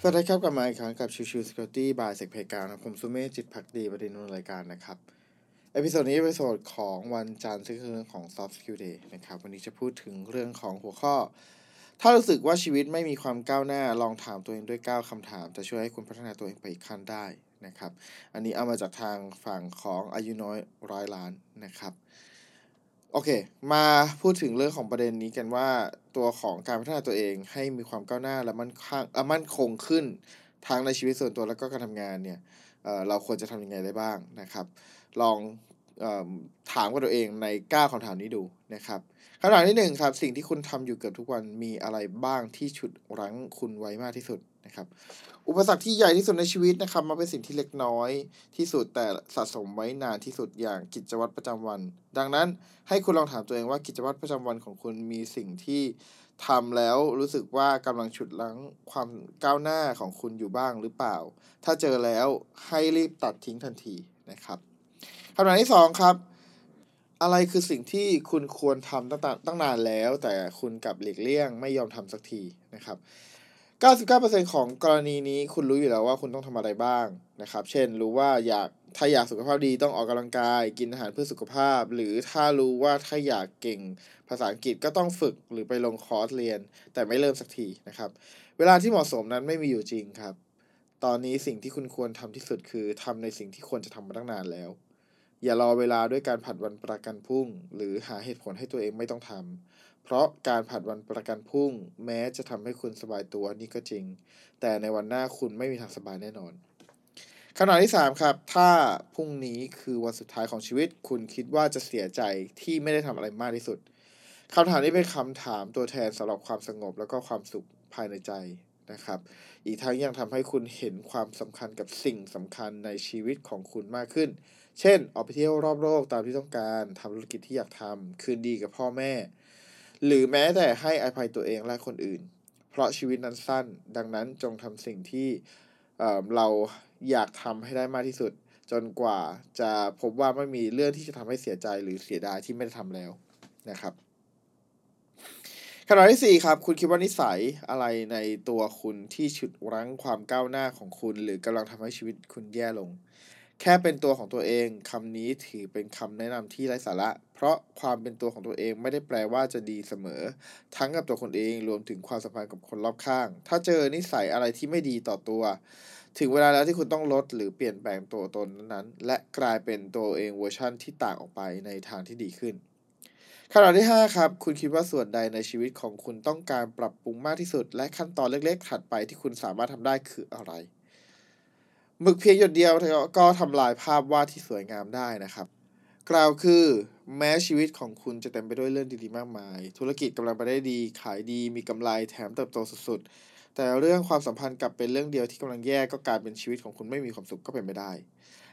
สวัสดีครับกลับมาอีกครั้งกับ Chill Chill Security by SecPlayground นะผมสุเมธจิตภักดีบดินทร์ดำเนินรายการนะครับ episode นี้ episode ของวันจันทร์ซึ่งคือเรื่องของ Soft Skill Day นะครับ วันนี้จะพูดถึงเรื่องของหัวข้อ ถ้ารู้สึกว่าชีวิตไม่มีความก้าวหน้าลองถามตัวเองด้วย 9คำถาม จะช่วยให้คุณพัฒนาตัวเองไปอีกขั้นได้นะครับ อันนี้เอามาจากทางฝั่งของอายุน้อยร้อยล้านนะครับ โอเค มาพูดถึงเรื่องของประเด็นนี้กันว่าตัวของการพัฒนาตัวเองให้มีความก้าวหน้าและมั่นคงมั่นคงขึ้นทั้งในชีวิตส่วนตัวแล้วก็การทำงานเนี่ยเเราควรจะทำยังไงได้บ้างนะครับ ลองออถามกับตัวเองใน 9คำถามนี้ดูนะครับคำถามที่หนึ่งครับสิ่งที่คุณทำอยู่เกือบทุกวันมีอะไรบ้างที่ฉุดรั้งคุณไว้มากที่สุด นะครับ อุปสรรคที่ใหญ่ที่สุดในชีวิตนะครับมาเป็นสิ่งที่เล็กน้อยที่สุดแต่สะสมไว้นานที่สุดอย่างกิจวัตรประจำวัน ดังนั้นให้คุณลองถามตัวเองว่ากิจวัตรประจำวันของคุณมีสิ่งที่ทำแล้วรู้สึกว่ากำลังฉุดรั้งความก้าวหน้าของคุณอยู่บ้างหรือเปล่า ถ้าเจอแล้วให้รีบตัดทิ้งทันทีนะครับคำถามที่สองครับอะไรคือสิ่งที่คุณควรทำตั้งต่ตั้งนานแล้ว แต่คุณกลับหลีกเลี่ยงไม่ยอมทำสักทีนะครับ 99%ของกรณีนี้คุณรู้อยู่แล้วว่าคุณต้องทำอะไรบ้างนะครับ เช่นรู้ว่าอยากถ้าอยากสุขภาพดีต้องออกกำลังกาย กินอาหารเพื่อสุขภาพ หรือถ้ารู้ว่าถ้าอยากเก่งภาษาอังกฤษก็ต้องฝึกหรือไปลงคอร์สเรียน แต่ไม่เริ่มสักทีนะครับ เวลาที่เหมาะสมนั้นไม่มีอยู่จริงครับ ตอนนี้สิ่งที่คุณควรทำที่สุดคือทำในสิ่งที่ควรจะทำมาตั้งนานแล้ว อย่ารอเวลาด้วยการผัดวันประกันพรุ่ง หรือหาเหตุผลให้ตัวเองไม่ต้องทำ เพราะการผัดวันประกันพรุ่ง แม้จะทำให้คุณสบายตัวนี่ก็จริง แต่ในวันหน้าคุณไม่มีทางสบายแน่นอนคำถามที่ 3 ครับ ถ้าพรุ่งนี้คือวันสุดท้ายของชีวิต คุณคิดว่าจะเสียใจที่ไม่ได้ทำอะไรมากที่สุดคำถามนี้เป็นคำถามตัวแทนสำหรับความสงบแล้วก็ความสุขภายในใจนะครับ อีกทั้งยังทำให้คุณเห็นความสำคัญกับสิ่งสำคัญในชีวิตของคุณมากขึ้น เช่น ออกไปเที่ยวรอบโลกตามที่ต้องการทำธุรกิจที่อยากทำคืนดีกับพ่อแม่ หรือแม้แต่ให้อภัยตัวเองและคนอื่น เพราะชีวิตนั้นสั้น ดังนั้นจงทำสิ่งที่เเราอยากทำให้ได้มากที่สุด จนกว่าจะพบว่าไม่มีเรื่องที่จะทำให้เสียใจหรือเสียดายที่ไม่ได้ทำแล้วนะครับคำถามที่สี่ครับ คุณคิดว่านิสัยอะไรในตัวคุณที่ฉุดรั้งความก้าวหน้าของคุณ หรือกำลังทำให้ชีวิตคุณแย่ลง แค่เป็นตัวของตัวเองคำนี้ถือเป็นคำแนะนำที่ไร้สาระ เพราะความเป็นตัวของตัวเองไม่ได้แปลว่าจะดีเสมอ ทั้งกับตัวคนเองรวมถึงความสัมพันธ์กับคนรอบข้าง ถ้าเจอนิสัยอะไรที่ไม่ดีต่อตัว ถึงเวลาแล้วที่คุณต้องลดหรือเปลี่ยนแปลงตัวตนนั้นๆ และกลายเป็นตัวเองเวอร์ชั่นที่ต่างออกไปในทางที่ดีขึ้นคำถามที่ 5 ครับ คุณคิดว่าส่วนใดในชีวิตของคุณต้องการปรับปรุงมากที่สุด และขั้นตอนเล็กๆ ถัดไปที่คุณสามารถทำได้คืออะไร หมึกเพียงหยดเดียวก็ทำลายภาพวาดที่สวยงามได้นะครับ กล่าวคือแม้ชีวิตของคุณจะเต็มไปด้วยเรื่องดีๆมากมาย ธุรกิจกำลังไปได้ดี ขายดี มีกำไรแถมเติบโตสุดๆ แต่เรื่องความสัมพันธ์กลับเป็นเรื่องเดียวที่กำลังแย่ก็กลายเป็นชีวิตของคุณไม่มีความสุขก็เป็นไปได้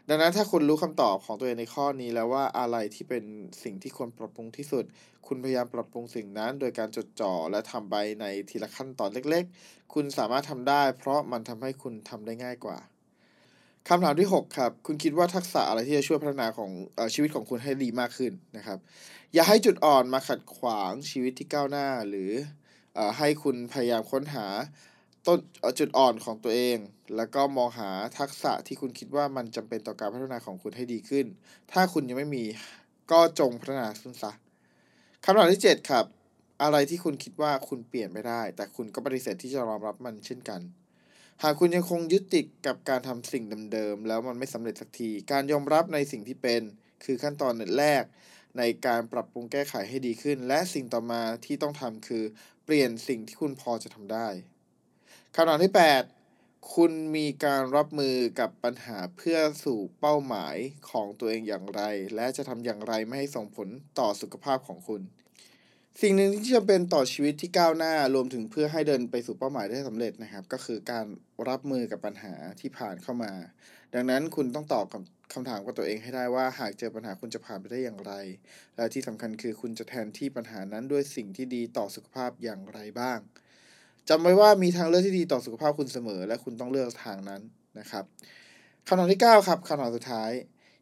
ดังนั้นถ้าคุณรู้คำตอบของตัวเองในข้อนี้แล้วว่าอะไรที่เป็นสิ่งที่ควรปรับปรุงที่สุด คุณพยายามปรับปรุงสิ่งนั้น โดยการจดจ่อและทำไปในทีละขั้นตอนเล็ก ๆ คุณสามารถทำได้ เพราะมันทำให้คุณทำได้ง่ายกว่า คำถามที่ 6 ครับ คุณคิดว่าทักษะอะไรที่จะช่วยพัฒนาของอชีวิตของคุณให้ดีมากขึ้นนะครับ อย่าให้จุดอ่อนมาขัดขวางชีวิตที่ก้าวหน้า หรืออให้คุณพยายามค้นหาต้นจุดอ่อนของตัวเอง แล้วก็มองหาทักษะที่คุณคิดว่ามันจำเป็นต่อการพัฒนาของคุณให้ดีขึ้น ถ้าคุณยังไม่มีก็จงพัฒนาขึ้นซะคำถามที่ 7 ครับ อะไรที่คุณคิดว่าคุณเปลี่ยนไม่ได้ แต่คุณก็ปฏิเสธที่จะรองรับมันเช่นกัน หากคุณยังคงยึดติดกับการทำสิ่งเดิมๆแล้วมันไม่สำเร็จสักที การยอมรับในสิ่งที่เป็น คือขั้นตอนแรก ในการปรับปรุงแก้ไขให้ดีขึ้น และสิ่งต่อมาที่ต้องทำคือ เปลี่ยนสิ่งที่คุณพอจะทำได้คำถามที่ 8 คุณมีการรับมือกับปัญหาเพื่อสู่เป้าหมายของตัวเองอย่างไร และจะทำอย่างไรไม่ให้ส่งผลต่อสุขภาพของคุณ สิ่งหนึ่งที่จำเป็นต่อชีวิตที่ก้าวหน้ารวมถึงเพื่อให้เดินไปสู่เป้าหมายได้สำเร็จนะครับ ก็คือการรับมือกับปัญหาที่ผ่านเข้ามา ดังนั้นคุณต้องตอบกับคำถามกับตัวเองให้ได้ว่าหากเจอปัญหาคุณจะผ่านไปได้อย่างไร และที่สำคัญคือคุณจะแทนที่ปัญหานั้นด้วยสิ่งที่ดีต่อสุขภาพอย่างไรบ้างจำไว้ว่ามีทางเลือกที่ดีต่อสุขภาพคุณเสมอ และคุณต้องเลือกทางนั้นนะครับคำถามที่ 9 ครับคำถามสุดท้าย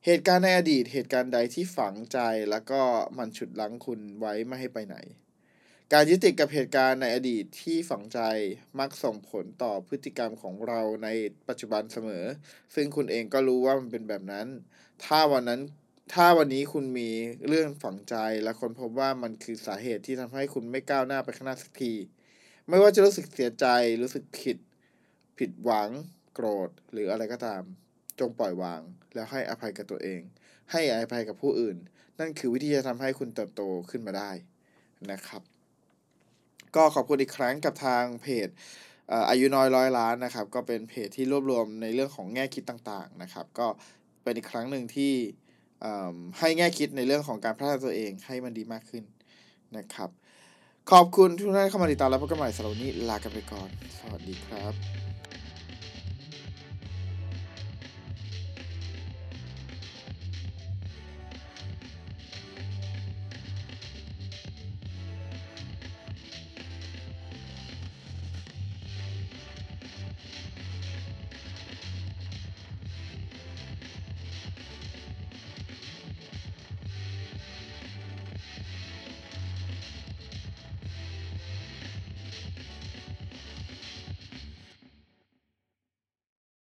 เหตุการณ์ในอดีตเหตุการณ์ใดที่ฝังใจแล้วก็มันฉุดลั้งคุณไว้ไม่ให้ไปไหน การยึดติดกับเหตุการณ์ในอดีตที่ฝังใจมักส่งผลต่อพฤติกรรมของเราในปัจจุบันเสมอ ซึ่งคุณเองก็รู้ว่ามันเป็นแบบนั้น ถ้าวันนั้นถ้าวันนี้คุณมีเรื่องฝังใจและคนพบว่ามันคือสาเหตุที่ทำให้คุณไม่ก้าวหน้าไปข้างหน้าสักที ไม่ว่าจะรู้สึกเสียใจรู้สึกผิด ผิดหวัง โกรธ หรืออะไรก็ตาม จงปล่อยวาง แล้วให้อภัยกับตัวเอง ให้อภัยกับผู้อื่น นั่นคือวิธีจะทำให้คุณเติบโตขึ้นมาได้นะครับ ก็ขอบคุณอีกครั้งกับทางเพจอายุน้อยร้อยล้านนะครับ ก็เป็นเพจที่รวบรวมในเรื่องของแง่คิดต่างๆนะครับ ก็เป็นอีกครั้งหนึ่งที่ให้แง่คิดในเรื่องของการพัฒนาตัวเองให้มันดีมากขึ้นนะครับ ขอบคุณทุกท่านเข้ามาติดตามแล้วพบกันใหม่สำหรับวันนี้ลากันไปก่อน สวัสดีครับ